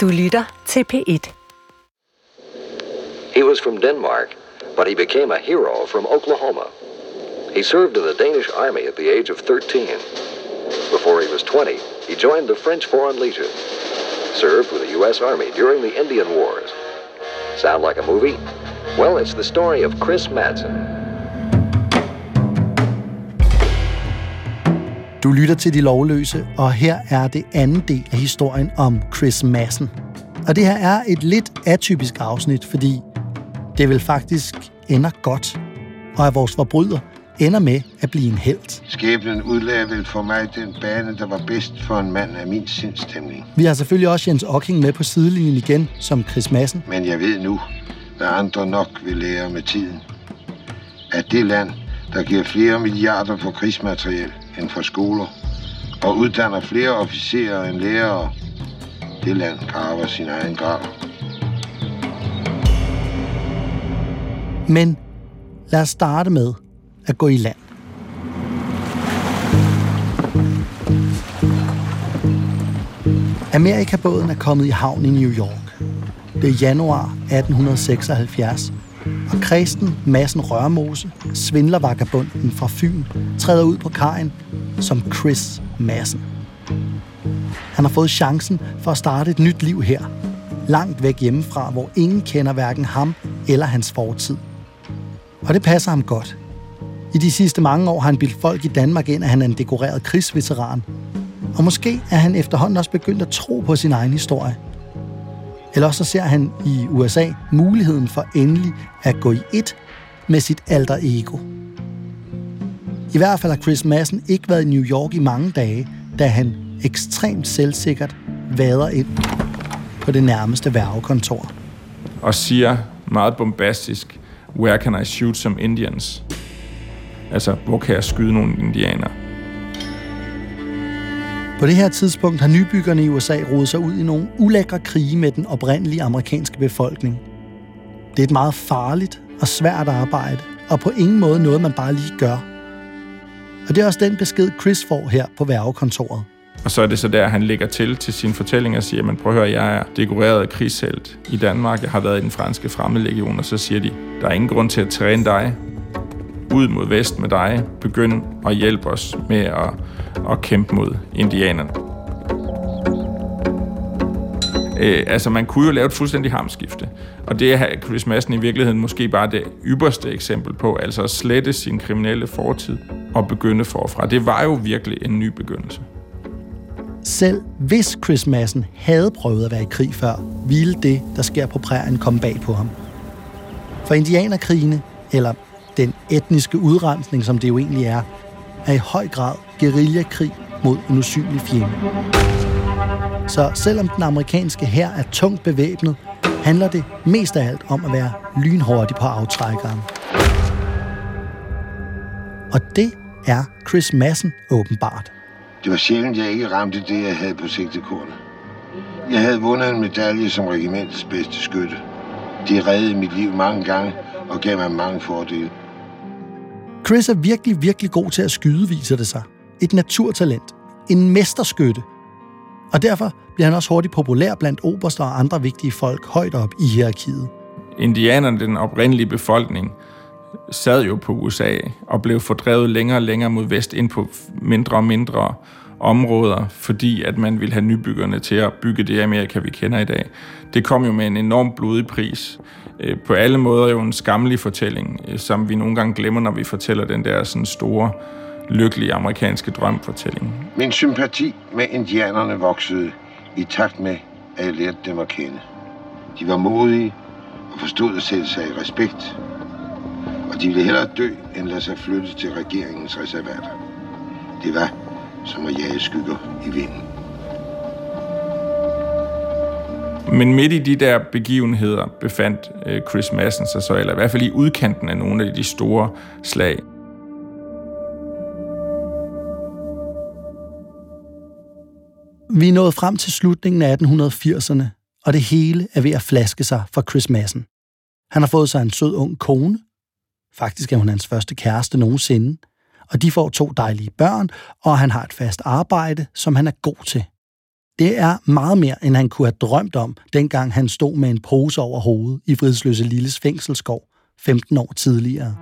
Du lytter til P1. He was from Denmark, but he became a hero from Oklahoma. He served in the Danish army at the age of 13. Before he was 20, he joined the French Foreign Legion, served with the U.S. Army during the Indian Wars. Sound like a movie? Well, it's the story of Chris Madsen. Du lytter til De Lovløse, og her er det anden del af historien om Chris Madsen. Og det her er et lidt atypisk afsnit, fordi det vil faktisk ender godt, og at vores forbryder ender med at blive en held. Skæbnen udlagde vel for mig den bane, der var bedst for en mand af min sindstemning. Vi har selvfølgelig også Jens Ocking med på sidelinjen igen, som Chris Madsen. Men jeg ved nu, hvad andre nok vil lære med tiden. At det land, der giver flere milliarder for krigsmateriel end for skoler, og uddanner flere officerer end lærere, det land graver sin egen grav. Men lad os starte med at gå i land. Amerikabåden er kommet i havn i New York. Det er januar 1876, og Kristen Massen Rørmose, svindlervagabunden fra Fyn, træder ud på kajen som Chris Massen. Han har fået chancen for at starte et nyt liv her, langt væk hjemmefra, hvor ingen kender hverken ham eller hans fortid. Og det passer ham godt. I de sidste mange år har han bildt folk i Danmark ind, at han er en dekoreret krigsveteran. Og måske er han efterhånden også begyndt at tro på sin egen historie. Eller så ser han i USA muligheden for endelig at gå i et med sit alter ego. I hvert fald har Chris Madsen ikke været i New York i mange dage, da han ekstremt selvsikkert vader ind på det nærmeste værvekontor. Og siger meget bombastisk, where can I shoot some Indians? Altså, hvor kan jeg skyde nogle indianere? På det her tidspunkt har nybyggerne i USA rodet sig ud i nogle ulækre krige med den oprindelige amerikanske befolkning. Det er et meget farligt og svært arbejde, og på ingen måde noget, man bare lige gør. Og det er også den besked, Chris får her på værvekontoret. Og så er det så der, han lægger til til sin fortælling og siger, men prøv at høre, jeg er dekoreret krigshelt i Danmark. Jeg har været i den franske fremmedlegion, og så siger de, der er ingen grund til at træne dig. Ud mod vest med dig. Begynd at hjælpe os med at, at kæmpe mod indianerne. Øh, altså, man kunne jo lave et fuldstændig hamskifte. Og det er Chris Madsen i virkeligheden måske bare det ypperste eksempel på, altså at slette sin kriminelle fortid og begynde forfra. Det var jo virkelig en ny begyndelse. Selv hvis Chris Madsen havde prøvet at være i krig før, ville det, der sker på prærien, komme bag på ham. For indianerkrigene, eller den etniske udrensning, som det jo egentlig er, er i høj grad guerillakrig mod en usynlig fjende. Så selvom den amerikanske hær er tungt bevæbnet, handler det mest af alt om at være lynhurtig på aftrækkeren. Og det er Chris Madsen åbenbart. Det var sjældent, jeg ikke ramte det, jeg havde på sigtekornet. Jeg havde vundet en medalje som regimentets bedste skytte. Det reddede mit liv mange gange og gav mig mange fordele. Chris er virkelig, virkelig god til at skyde, viser det sig. Et naturtalent. En mesterskytte. Og derfor bliver han også hurtigt populær blandt oberster og andre vigtige folk højt op i hierarkiet. Indianerne, den oprindelige befolkning, sad jo på USA og blev fordrevet længere og længere mod vest ind på mindre og mindre områder, fordi at man ville have nybyggerne til at bygge det Amerika, vi kender i dag. Det kom jo med en enorm blodig pris. Øh, på alle måder jo en skammelig fortælling, øh, som vi nogle gange glemmer, når vi fortæller den der sådan store, lykkelige amerikanske drømfortælling. Min sympati med indianerne voksede i takt med, at jeg lærte dem at kende. De var modige og forstod at sætte sig i respekt. Og de ville hellere dø, end lade sig flytte til regeringens reservater. Det var som at jage skygger i vinden. Men midt i de der begivenheder befandt øh, Chris Madsen sig så, eller i hvert fald i udkanten af nogle af de store slag. Vi er nået frem til slutningen af 1880'erne, og det hele er ved at flaske sig for Chris Madsen. Han har fået sig en sød ung kone. Faktisk er hun hans første kæreste nogensinde. Og de får to dejlige børn, og han har et fast arbejde, som han er god til. Det er meget mere, end han kunne have drømt om, dengang han stod med en pose over hovedet i Fridsløse Lilles fængselsgård 15 år tidligere.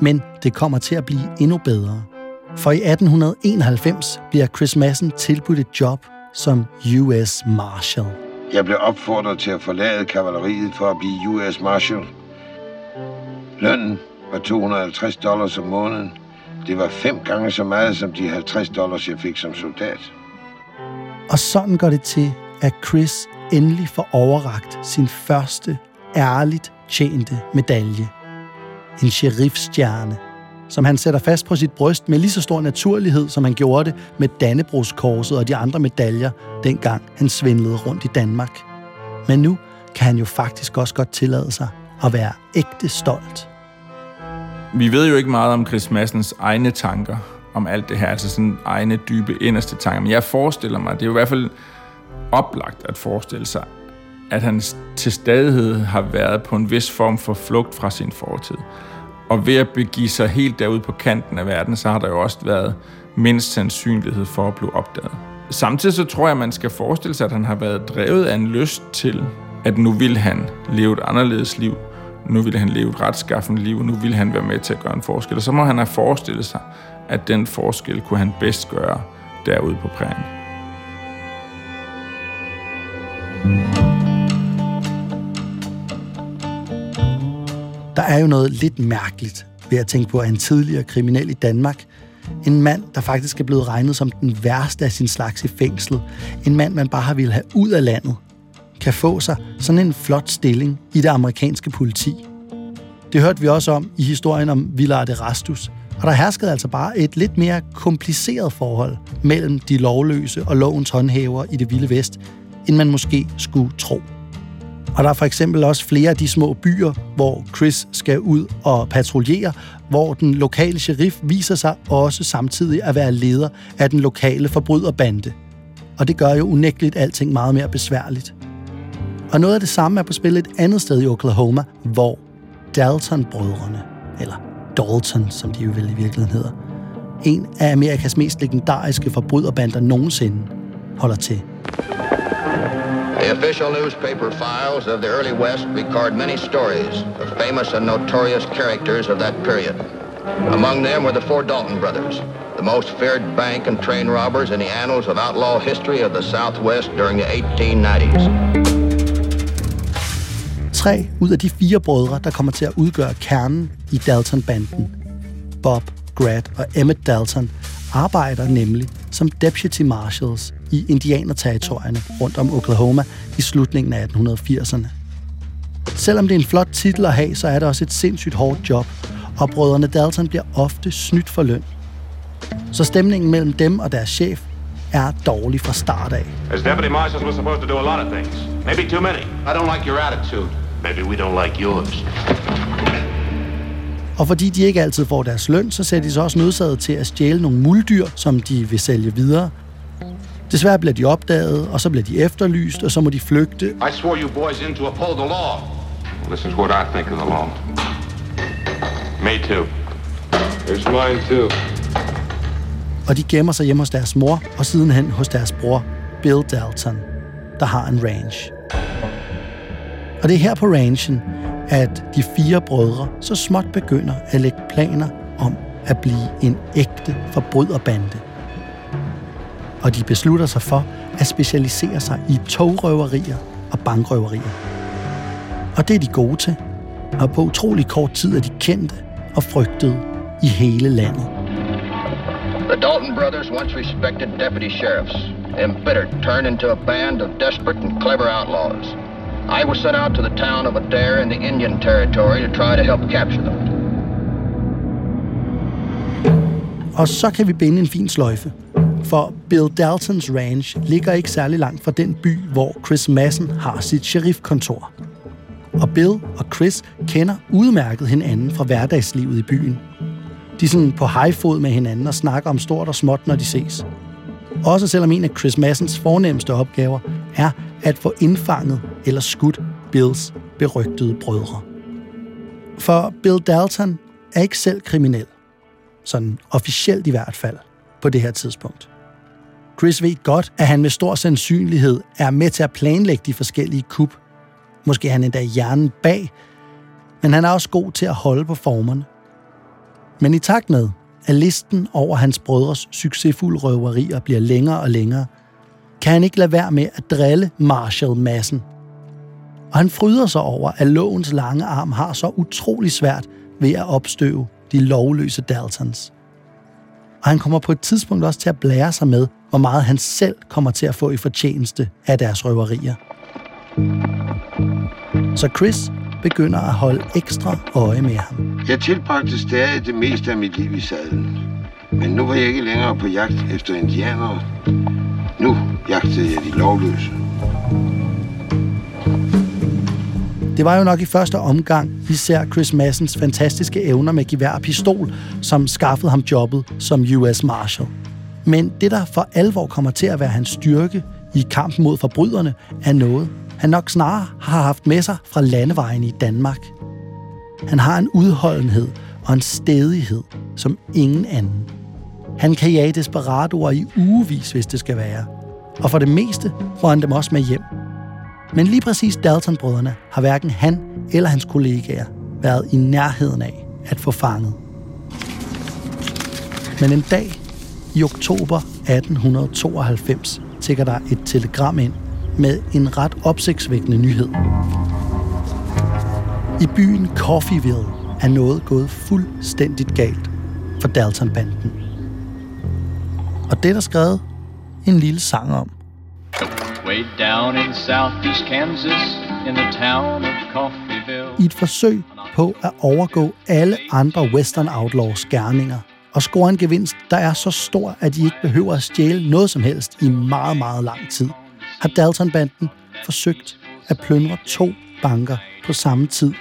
Men det kommer til at blive endnu bedre. For i 1891 bliver Chris Madsen tilbudt et job som US Marshal. Jeg blev opfordret til at forlade kavaleriet for at blive US Marshal. Lønnen var 250 dollars om måneden. Det var fem gange så meget som de 50 dollars, jeg fik som soldat. Og sådan går det til, at Chris endelig får overragt sin første ærligt tjente medalje. En sheriffstjerne, som han sætter fast på sit bryst med lige så stor naturlighed, som han gjorde det med Dannebrogskorset og de andre medaljer, dengang han svindlede rundt i Danmark. Men nu kan han jo faktisk også godt tillade sig at være ægte stolt. Vi ved jo ikke meget om Chris Massens egne tanker om alt det her, altså sådan egne dybe inderste tanker. Men jeg forestiller mig, det er jo i hvert fald oplagt at forestille sig, at han til stadighed har været på en vis form for flugt fra sin fortid. Og ved at begive sig helt derude på kanten af verden, så har der jo også været mindst sandsynlighed for at blive opdaget. Samtidig så tror jeg, at man skal forestille sig, at han har været drevet af en lyst til, at nu vil han leve et anderledes liv. Nu vil han leve et retskaffende liv, nu vil han være med til at gøre en forskel. Og så må han have forestillet sig, at den forskel kunne han bedst gøre derude på prærien. Der er jo noget lidt mærkeligt ved at tænke på, at en tidligere kriminel i Danmark, en mand, der faktisk er blevet regnet som den værste af sin slags i fængslet, en mand, man bare har ville have ud af landet, kan få sig sådan en flot stilling i det amerikanske politi. Det hørte vi også om i historien om Villard de Rastus, og der herskede altså bare et lidt mere kompliceret forhold mellem de lovløse og lovens håndhæver i det vilde vest, end man måske skulle tro. Og der er for eksempel også flere af de små byer, hvor Chris skal ud og patruljere, hvor den lokale sheriff viser sig også samtidig at være leder af den lokale forbryderbande. Og det gør jo unægteligt alting meget mere besværligt. Og noget af det samme er på spil et andet sted i Oklahoma, hvor Dalton-brødrene, eller Dalton, som de jo vel i virkeligheden hedder, en af Amerikas mest legendariske forbryderbander nogensinde, holder til. The official newspaper files of the early West record many stories of famous and notorious characters of that period. Among them were the four Dalton brothers, the most feared bank and train robbers in the annals of outlaw history of the Southwest during the 1890s. Tre ud af de fire brødre, der kommer til at udgøre kernen i Dalton-banden, Bob, Grad og Emmett Dalton, arbejder nemlig som deputy marshals i indianerterritorierne rundt om Oklahoma i slutningen af 1880'erne. Selvom det er en flot titel at have, så er det også et sindssygt hårdt job, og brødrene Dalton bliver ofte snydt for løn. Så stemningen mellem dem og deres chef er dårlig fra start af. As deputy marshals, we're supposed to do a lot of things. Maybe too many. I don't like your attitude. Maybe we don't like yours. Og fordi de ikke altid får deres løn, så sætter de sig også nødsaget til at stjæle nogle muldyr, som de vil sælge videre. Desværre bliver de opdaget, og så bliver de efterlyst, og så må de flygte. I swore you boys in to uphold the law. This is what I think of the law. Me too. Here's mine too. Og de gemmer sig hjemme hos deres mor, og sidenhen hos deres bror, Bill Dalton, der har en ranch. Og det er her på ranchen, at de fire brødre så småt begynder at lægge planer om at blive en ægte forbryderbande. Og de beslutter sig for at specialisere sig i togrøverier og bankrøverier. Og det er de gode til. Og på utrolig kort tid er de kendte og frygtede i hele landet. The Dalton brothers, once respected deputy sheriffs, embittered, turned into a band of desperate and clever outlaws. I was sent out to the town of Adair in the Indian Territory to try to help capture them. Og så kan vi binde en fin sløjfe. For Bill Daltons Ranch ligger ikke særlig langt fra den by, hvor Chris Madsen har sit sheriffkontor. Og Bill og Chris kender udmærket hinanden fra hverdagslivet i byen. De er sådan på hejfod med hinanden og snakker om stort og småt, når de ses. Også selvom en af Chris Massens fornemmeste opgaver er at få indfanget eller skudt Bills berygtede brødre. For Bill Dalton er ikke selv kriminel. Sådan officielt i hvert fald på det her tidspunkt. Chris ved godt, at han med stor sandsynlighed er med til at planlægge de forskellige kup. Måske er han endda hjernen bag, men han er også god til at holde på formerne. Men i takt med, at listen over hans brødres succesfulde røverier bliver længere og længere, kan han ikke lade være med at drille Marshall massen. Og han fryder sig over, at lovens lange arm har så utrolig svært ved at opstøve de lovløse Daltons. Og han kommer på et tidspunkt også til at blære sig med, hvor meget han selv kommer til at få i fortjeneste af deres røverier. Så Chris begynder at holde ekstra øje med ham. Jeg tilbragte stadig det meste af mit liv i sadlen. Men nu var jeg ikke længere på jagt efter indianere. Nu jagtede jeg de lovløse. Det var jo nok i første omgang, vi ser Chris Massens fantastiske evner med gevær og pistol, som skaffede ham jobbet som US Marshal. Men det, der for alvor kommer til at være hans styrke i kampen mod forbryderne, er noget, han nok snarere har haft med sig fra landevejen i Danmark. Han har en udholdenhed og en stedighed, som ingen anden. Han kan jage desperadoer i ugevis, hvis det skal være. Og for det meste får han dem også med hjem. Men lige præcis Dalton-brødrene har hverken han eller hans kollegaer været i nærheden af at få fanget. Men en dag i oktober 1892 tækker der et telegram ind med en ret opsigtsvækkende nyhed. I byen Coffeeville er noget gået fuldstændigt galt for Dalton-banden. Og det er der skrevet en lille sang om. Way down in southeast Kansas, in the town of Coffeeville. I et forsøg på at overgå alle andre Western Outlaws gerninger og score en gevinst, der er så stor, at de ikke behøver at stjæle noget som helst i meget, meget lang tid, har Dalton-banden forsøgt at plyndre to banker på samme tid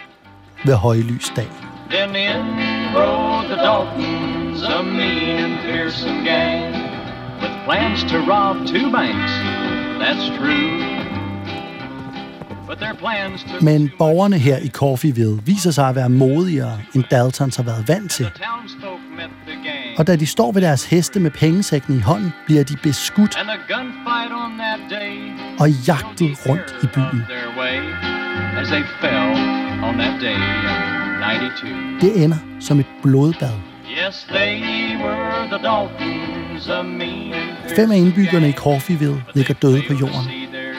ved højlysdag. Then in rode the Daltons, a mean and fearsome gang, plans to rob two banks. That's true. But their plans to Men borgerne her i Coffeeville viser sig at være modigere, end Daltons har været vant til. Og da de står ved deres heste med pengesækken i hånden, bliver de beskudt og jagtet rundt i byen. their way as they fell on that day in 92. Det ender som et blodbad. Yes, they were the Daltons, Fem af indbyggerne i Coffeeville ligger døde på jorden,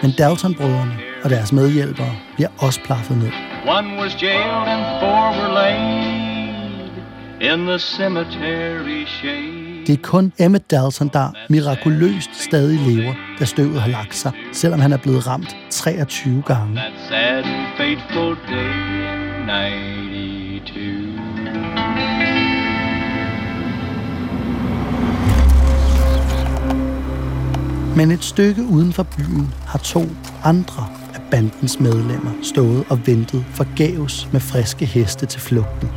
men Dalton-brødrene og deres medhjælpere bliver også plaffet ned. One was jailed and four were laid in the cemetery shade. Det er kun Emmett Dalton, der mirakuløst stadig lever, da støvet har lagt sig, selvom han er blevet ramt 23 gange. That sad and fateful day in Men et stykke uden for byen har to andre af bandens medlemmer stået og ventet forgæves med friske heste til flugten.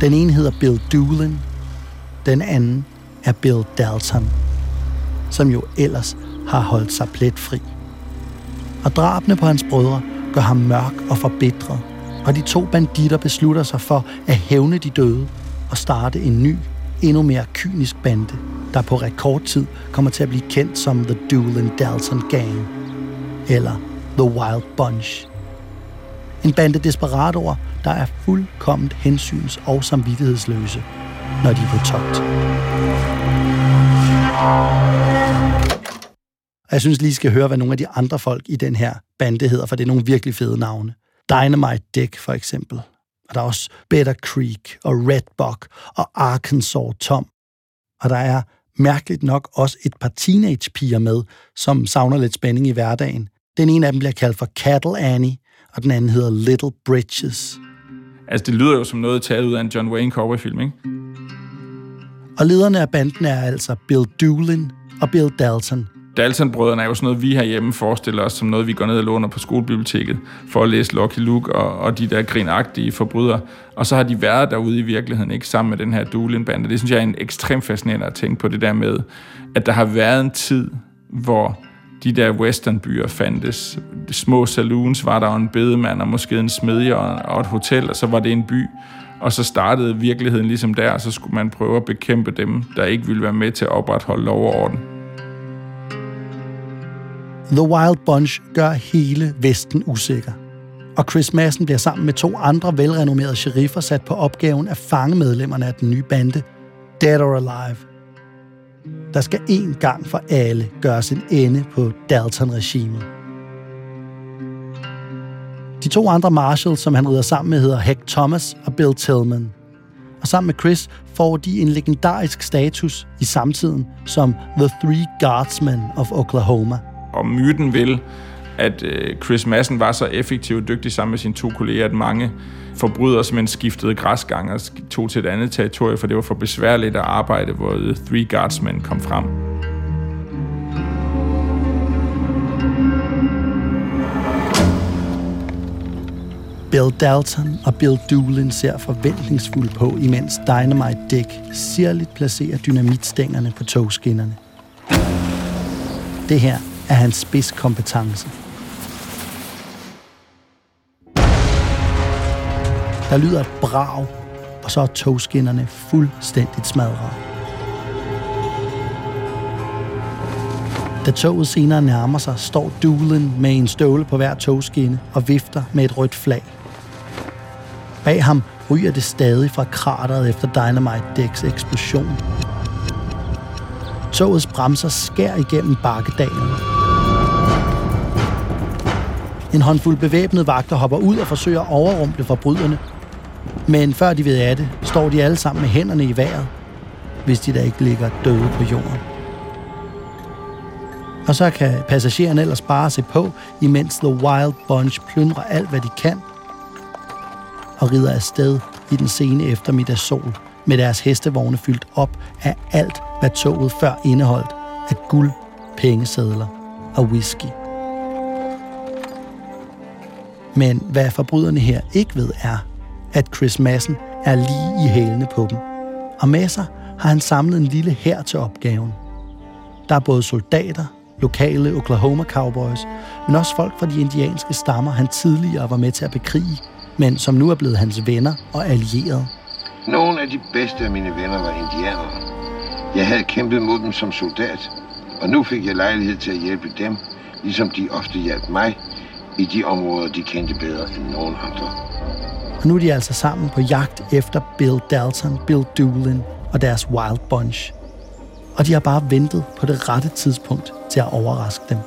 Den ene hedder Bill Doolin, den anden er Bill Dalton, som jo ellers har holdt sig pletfri. Og drabene på hans brødre gør ham mørk og forbitret, og de to banditter beslutter sig for at hævne de døde og starte en ny, endnu mere kynisk bande, der på rekordtid kommer til at blive kendt som The Doolin Dalton Gang, eller The Wild Bunch. En bande desperadoer, der er fuldkomment hensyns- og samvittighedsløse, når de er på togt. Og jeg synes lige, I skal høre, hvad nogle af de andre folk i den her bande hedder, for det er nogle virkelig fede navne. Dynamite Dick, for eksempel. Og der er også Better Creek og Red Buck og Arkansas Tom. Og der er mærkeligt nok også et par teenage-piger med, som savner lidt spænding i hverdagen. Den ene af dem bliver kaldt for Cattle Annie, og den anden hedder Little Bridges. Altså, det lyder jo som noget taget ud af en John Wayne Cowboy-film, ikke? Og lederne af banden er altså Bill Doolin og Bill Dalton. Dalton-brødrene er jo sådan noget, vi herhjemme forestiller os som noget, vi går ned og låner på skolebiblioteket for at læse Lucky Luke og, og de der grinagtige forbrydere. Og så har de været derude i virkeligheden, ikke sammen med den her Doolin-bande. Det synes jeg er en ekstremt fascinerende at tænke på det der med, at der har været en tid, hvor de der westernbyer fandtes. De små saloons var der jo en bedemand og måske en smedje og og et hotel, og så var det en by. Og så startede virkeligheden ligesom der, og så skulle man prøve at bekæmpe dem, der ikke ville være med til at opretholde lov og orden. The Wild Bunch gør hele Vesten usikker. Og Chris Madsen bliver sammen med to andre velrenommerede sheriffer sat på opgaven at fange medlemmerne af den nye bande, Dead or Alive. Der skal en gang for alle gøres en ende på Dalton-regimet. De to andre marshals, som han rider sammen med, hedder Heck Thomas og Bill Tillman. Og sammen med Chris får de en legendarisk status i samtiden som The Three Guardsmen of Oklahoma. Og myten vil, at øh, Chris Madsen var så effektiv og dygtig sammen med sine to kolleger, at mange forbrydere simpelthen skiftede græsgang og tog til et andet territorium, for det var for besværligt at arbejde, hvor The Three Guardsmen kom frem. Bill Dalton og Bill Doolin ser forventningsfuldt på, imens Dynamite Dick sirligt placerer dynamitstængerne på togskinnerne. Det her er hans spidskompetence. Der lyder et brag, og så er togskinnerne fuldstændigt smadret. Da toget senere nærmer sig, står Doolin med en støvle på hver togskinne og vifter med et rødt flag. Bag ham ryger det stadig fra krateret efter Dynamite Decks eksplosion. Togets bremser skær igennem bakkedalen. En håndfuld bevæbnede vagter hopper ud og forsøger at overrumple forbryderne. Men før de ved af det, står de alle sammen med hænderne i vejret, hvis de da ikke ligger døde på jorden. Og så kan passagererne ellers bare se på, imens The Wild Bunch plyndrer alt, hvad de kan – og rider afsted i den sene eftermiddagssol med deres hestevogne fyldt op af alt, hvad toget før indeholdt af guld, pengesedler og whisky. Men hvad forbryderne her ikke ved er, at Chris Madsen er lige i hælene på dem. Og med sig har han samlet en lille hær til opgaven. Der er både soldater, lokale Oklahoma Cowboys, men også folk fra de indianske stammer, han tidligere var med til at bekrige men som nu er blevet hans venner og allierede. Nogle af de bedste af mine venner var indianere. Jeg havde kæmpet mod dem som soldat, og nu fik jeg lejlighed til at hjælpe dem, ligesom de ofte hjalp mig i de områder, de kendte bedre end nogen andre. Og nu er de altså sammen på jagt efter Bill Dalton, Bill Doolin og deres Wild Bunch. Og de har bare ventet på det rette tidspunkt til at overraske dem.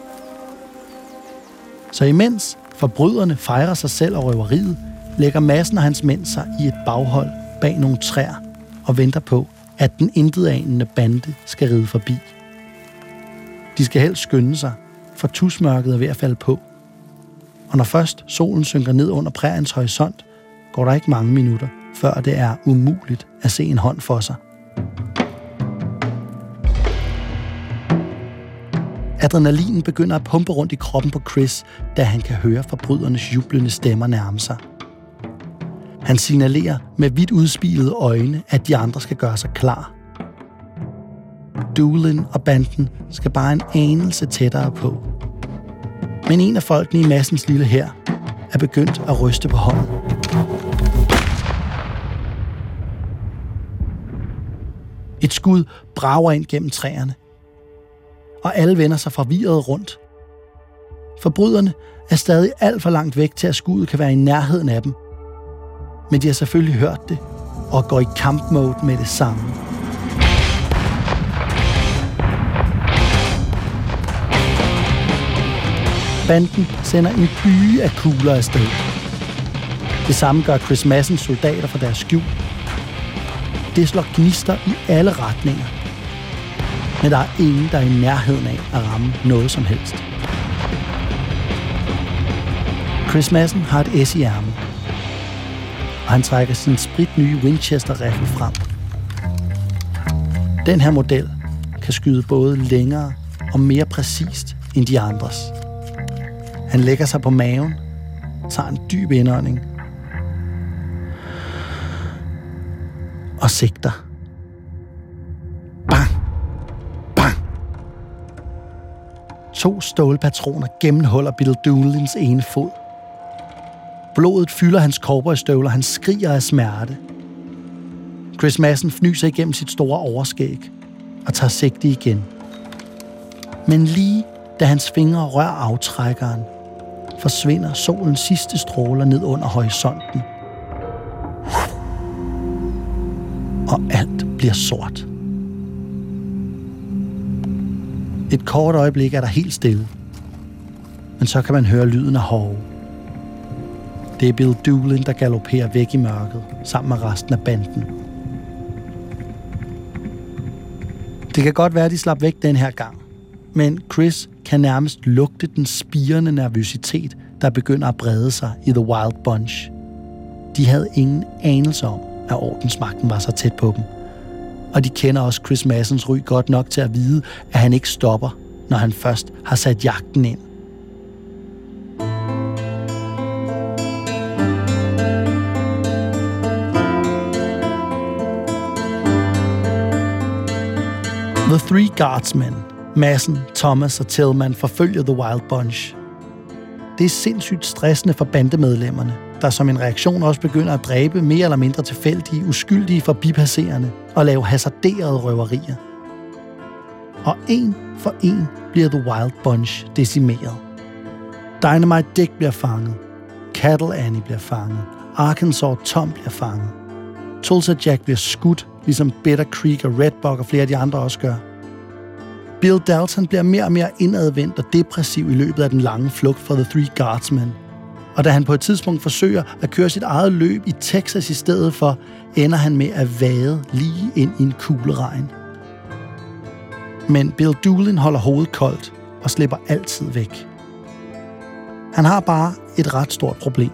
Så imens forbryderne fejrer sig selv og røveriet, lægger massen og hans mænd sig i et baghold bag nogle træer og venter på, at den intetanende bande skal ride forbi. De skal helst skynde sig, for tusmørket er ved at falde på. Og når først solen synker ned under præriens horisont, går der ikke mange minutter, før det er umuligt at se en hånd for sig. Adrenalinen begynder at pumpe rundt i kroppen på Chris, da han kan høre forbrydernes jublende stemmer nærme sig. Han signalerer med vidt udspilede øjne, at de andre skal gøre sig klar. Doolin og banden skal bare en anelse tættere på. Men en af folkene i massens lille her er begyndt at ryste på hånden. Et skud brager ind gennem træerne, og alle vender sig forvirret rundt. Forbryderne er stadig alt for langt væk til, at skuddet kan være i nærheden af dem – men de har selvfølgelig hørt det og går i kampmode med det samme. Banden sender en by af kugler afsted. Det samme gør Chris Massens soldater fra deres skjul. Det slår gnister i alle retninger. Men der er ingen, der er i nærheden af at ramme noget som helst. Chris Madsen har et S i ærmet og han trækker sin sprit nye Winchester-rifle frem. Den her model kan skyde både længere og mere præcist end de andres. Han lægger sig på maven, tager en dyb indånding og sigter. Bang! Bang! To stålpatroner gennemhuller Bill Doolins ene fod – Blodet fylder hans cowboystøvler, han skriger af smerte. Chris Madsen fnyser igennem sit store overskæg og tager sigte igen. Men lige Da hans fingre rører aftrækkeren, forsvinder solens sidste stråler ned under horisonten. Og alt bliver sort. Et kort øjeblik er der helt stille. Men så kan man høre lyden af hove. Det er Bill Doolin, der galopperer væk i mørket, sammen med resten af banden. Det kan godt være, at de slap væk den her gang. Men Chris kan nærmest lugte den spirende nervøsitet, der begynder at brede sig i The Wild Bunch. De havde ingen anelse om, at ordensmagten var så tæt på dem. Og de kender også Chris Massens ry godt nok til at vide, at han ikke stopper, når han først har sat jagten ind. The Three Guardsmen, Massen, Thomas og Tillman forfølger The Wild Bunch. Det er sindssygt stressende for bandemedlemmerne, der som en reaktion også begynder at dræbe mere eller mindre tilfældige, uskyldige forbipasserende og lave hasarderede røverier. Og en for en bliver The Wild Bunch decimeret. Dynamite Dick bliver fanget. Cattle Annie bliver fanget. Arkansas Tom bliver fanget. Tulsa Jack bliver skudt, ligesom Bitter Creek og Red Buck og flere af de andre også gør. Bill Dalton bliver mere og mere indadvendt og depressiv i løbet af den lange flugt fra The Three Guardsmen. Og da han på et tidspunkt forsøger at køre sit eget løb i Texas i stedet for, ender han med at vade lige ind i en kugleregn. Men Bill Doolin holder hovedet koldt og slipper altid væk. Han har bare et ret stort problem.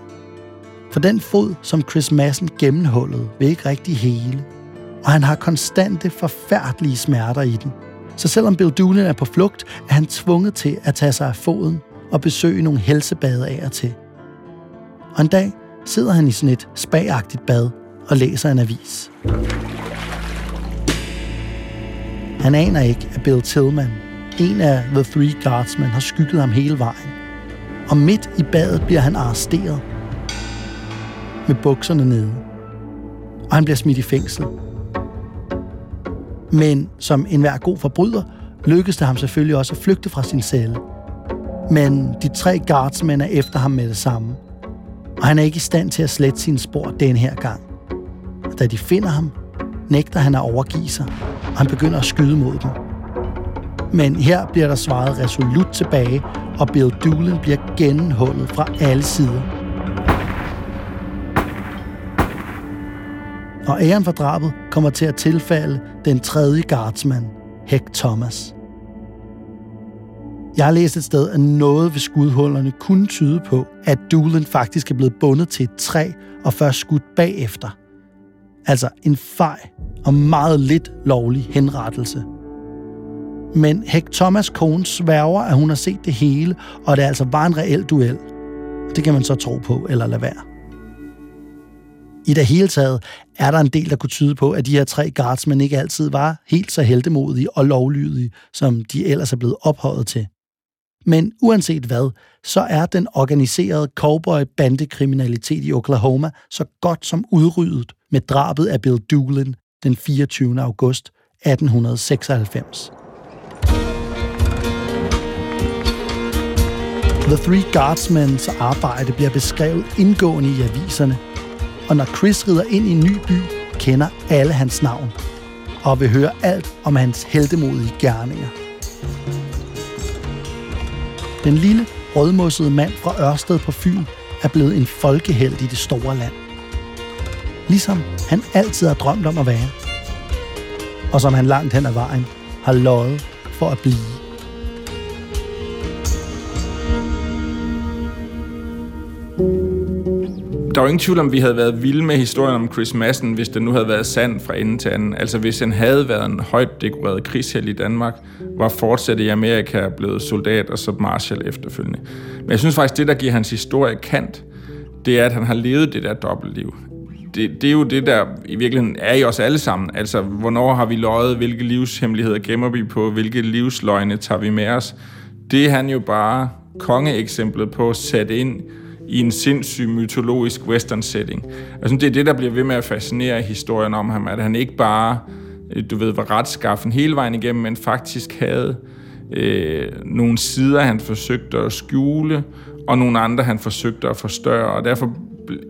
For den fod, som Chris Madsen gennemhullede, vil ikke rigtig hele. Og han har konstante, forfærdelige smerter i den. Så selvom Bill Doolin er på flugt, er han tvunget til at tage sig af foden og besøge nogle helsebade af og til. Og en dag sidder han i sådan et spagagtigt bad og læser en avis. Han aner ikke, at Bill Tillman, en af The Three Guardsmen, har skygget ham hele vejen. Og midt i badet bliver han arresteret med bukserne nede. Og han bliver smidt i fængsel. Men som enhver god forbryder, lykkedes det ham selvfølgelig også at flygte fra sin celle. Men de tre guardsmænd er efter ham med det samme. Og han er ikke i stand til at slette sine spor den her gang. Da de finder ham, nægter han at overgive sig, og han begynder at skyde mod dem. Men her bliver der svaret resolut tilbage, og Bill Doolin bliver gennemhullet fra alle sider. Og æren for drabet kommer til at tilfalde den tredje guardsman, Hek Thomas. Jeg har læst et sted, at noget ved skudhullerne kunne tyde på, at Doolin faktisk er blevet bundet til et træ og først skudt bagefter. Altså en fej og meget lidt lovlig henrettelse. Men Hek Thomas kone sværger, at hun har set det hele, og det altså var en reel duel. Det kan man så tro på eller lade være. I det hele taget er der en del, der kunne tyde på, at de her tre guardsmen ikke altid var helt så heldemodige og lovlydige, som de ellers er blevet ophøjet til. Men uanset hvad, så er den organiserede cowboy-bandekriminalitet i Oklahoma så godt som udryddet med drabet af Bill Doolin den 24. august 1896. The Three Guardsmen's arbejde bliver beskrevet indgående i aviserne, og når Chris rider ind i en ny by, kender alle hans navn og vil høre alt om hans heldemodige gerninger. Den lille, rødmossede mand fra Ørsted på Fyn er blevet en folkeheld i det store land. Ligesom han altid har drømt om at være. Og som han langt hen ad vejen har løjet for at blive. Jo ingen tvivl om, vi havde været vilde med historien om Chris Madsen, hvis den nu havde været sand fra ende til anden. Altså hvis han havde været en højt dekoreret krigsheld i Danmark, var fortsat i Amerika blevet soldat og så marshal efterfølgende. Men jeg synes faktisk, det der giver hans historie kant, det er, at han har levet det der dobbeltliv. Det, det er jo det, der i virkeligheden er i os alle sammen. Altså, hvornår har vi løjet, hvilke livshemmeligheder gemmer vi på, hvilke livsløgne tager vi med os. Det er han jo bare kongeeksemplet på at sætte ind i en sindssyg mytologisk western setting. Altså, det er det, der bliver ved med at fascinere historien om ham, at han ikke bare, øh, du ved, var retskaffen hele vejen igennem, men faktisk havde øh, nogle sider, han forsøgte at skjule, og nogle andre, han forsøgte at forstørre, og derfor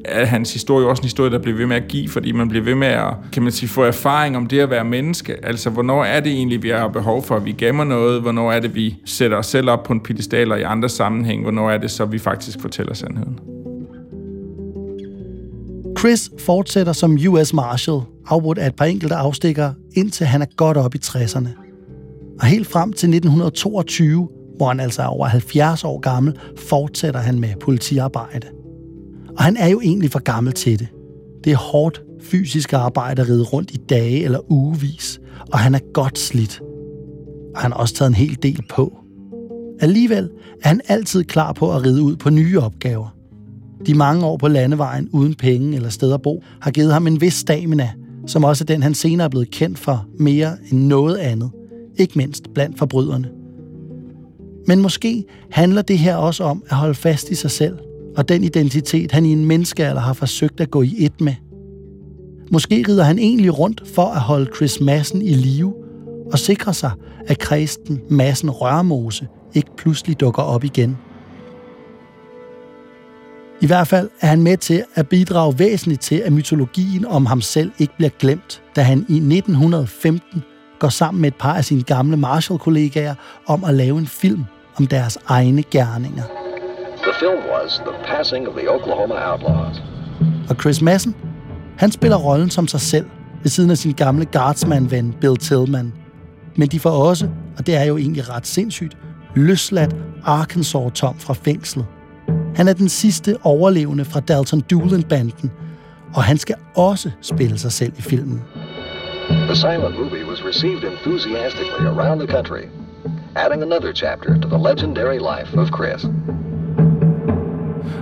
er hans historie også en historie, der bliver ved med at give, fordi man bliver ved med at, kan man sige, få erfaring om det at være menneske. Altså, hvornår er det egentlig, vi har behov for, at vi gemmer noget? Hvornår er det, vi sætter os selv op på en pedestal, og i andre sammenhæng, hvornår er det så, vi faktisk fortæller sandheden? Chris fortsætter som US Marshal, afbrudt af et par enkelte afstikker, indtil han er godt op i 60'erne. Og helt frem til 1922, hvor han altså er over 70 år gammel, fortsætter han med politiarbejde. Og han er jo egentlig for gammel til det. Det er hårdt fysisk arbejde at ride rundt i dage eller ugevis, og han er godt slidt. Og han har også taget en hel del på. Alligevel er han altid klar på at ride ud på nye opgaver. De mange år på landevejen uden penge eller sted at bo har givet ham en vis stamina, som også er den, han senere er blevet kendt for mere end noget andet. Ikke mindst blandt forbryderne. Men måske handler det her også om at holde fast i sig selv og den identitet, han i en menneskealder har forsøgt at gå i et med. Måske rider han egentlig rundt for at holde Chris Massen i live og sikre sig, at Kristen Massen Rørmose ikke pludselig dukker op igen. I hvert fald er han med til at bidrage væsentligt til, at mytologien om ham selv ikke bliver glemt, da han i 1915 går sammen med et par af sine gamle Marshall-kollegaer om at lave en film om deres egne gerninger. Film was The Passing of the Oklahoma Outlaws. Og Chris Madsen, han spiller rollen som sig selv, ved siden af sin gamle guardsman-ven Bill Tillman. Men de får også, og det er jo egentlig ret sindssygt, løsladt Arkansas Tom fra fængslet. Han er den sidste overlevende fra Dalton Doolin-banden, og han skal også spille sig selv i filmen. The silent movie was received enthusiastically around the country, adding another chapter to the legendary life of Chris.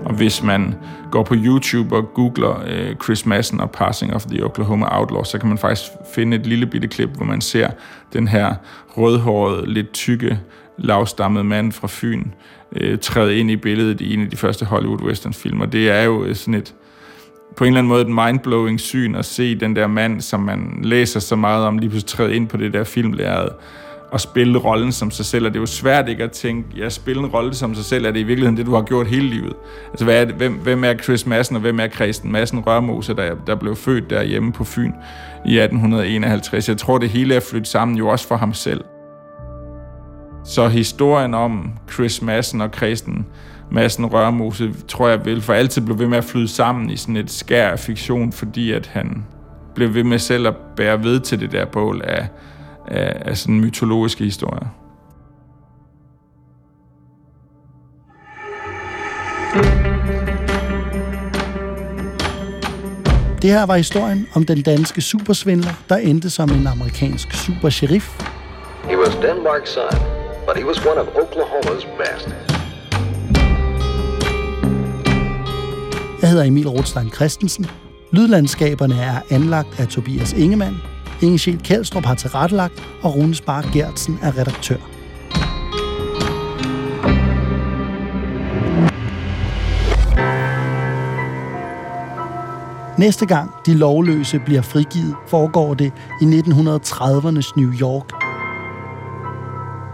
Og hvis man går på YouTube og googler øh, Chris Madsen og Passing of the Oklahoma Outlaws, så kan man faktisk finde et lille bitte klip, hvor man ser den her rødhårede, lidt tykke, lavstammede mand fra Fyn øh, træde ind i billedet i en af de første Hollywood western film. Og det er jo øh, sådan et, på en eller anden måde et mindblowing syn at se den der mand, som man læser så meget om, lige pludselig træde ind på det der filmlæret at spille rollen som sig selv, og det er jo svært ikke at tænke, ja, spille en rolle som sig selv, er det i virkeligheden det, du har gjort hele livet? Altså, hvad er det, hvem, hvem er Chris Madsen, og hvem er Christen Madsen Rørmose, der, der blev født derhjemme på Fyn i 1851? Jeg tror, det hele er flyttet sammen jo også for ham selv. Så historien om Chris Madsen og Christen Madsen Rørmose, tror jeg vil for altid blive ved med at flyde sammen i sådan et skær af fiktion, fordi at han blev ved med selv at bære ved til det der bål af, af, af sådan mytologiske historier. Det her var historien om den danske supersvindler, der endte som en amerikansk supersheriff. He was Denmark's son, but he was one of Oklahoma's best. Jeg hedder Emil Rothstein Christensen. Lydlandskaberne er anlagt af Tobias Ingemann. Inge Sjæl Kjeldstrup har tilrettelagt, og Rune Spar Gertsen er redaktør. Næste gang de lovløse bliver frigivet, foregår det i 1930'ernes New York.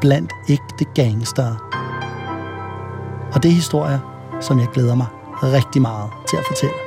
Blandt ægte gangster. Og det er historier, som jeg glæder mig rigtig meget til at fortælle.